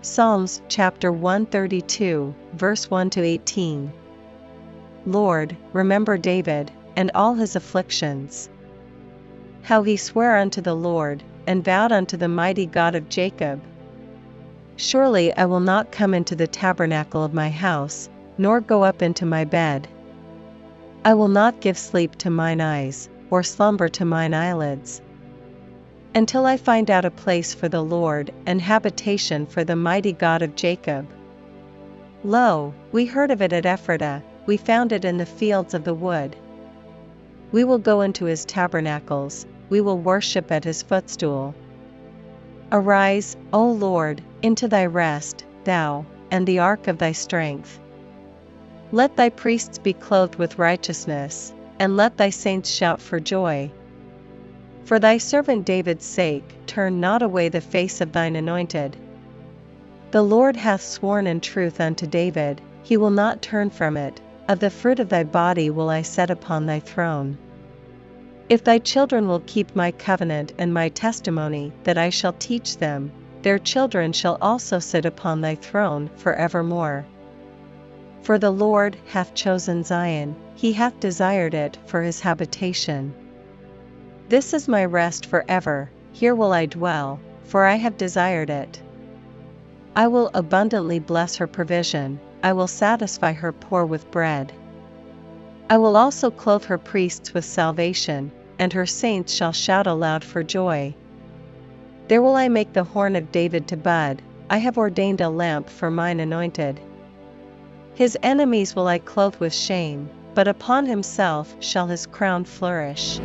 Psalms chapter 132, verse 1 to 18. Lord, remember David, and all his afflictions. How he sware unto the Lord, and vowed unto the mighty God of Jacob. Surely I will not come into the tabernacle of my house, nor go up into my bed. I will not give sleep to mine eyes, or slumber to mine eyelids. Until I find out a place for the Lord, and habitation for the mighty God of Jacob. Lo, we heard of it at Ephratah, we found it in the fields of the wood. We will go into his tabernacles, we will worship at his footstool. Arise, O Lord, into thy rest, thou, and the ark of thy strength. Let thy priests be clothed with righteousness, and let thy saints shout for joy. For thy servant David's sake, turn not away the face of thine anointed. The Lord hath sworn in truth unto David, he will not turn from it, of the fruit of thy body will I set upon thy throne. If thy children will keep my covenant and my testimony that I shall teach them, their children shall also sit upon thy throne for evermore. For the Lord hath chosen Zion, he hath desired it for his habitation. This is my rest for ever, here will I dwell, for I have desired it. I will abundantly bless her provision, I will satisfy her poor with bread. I will also clothe her priests with salvation, and her saints shall shout aloud for joy. There will I make the horn of David to bud, I have ordained a lamp for mine anointed. His enemies will I clothe with shame, but upon himself shall his crown flourish.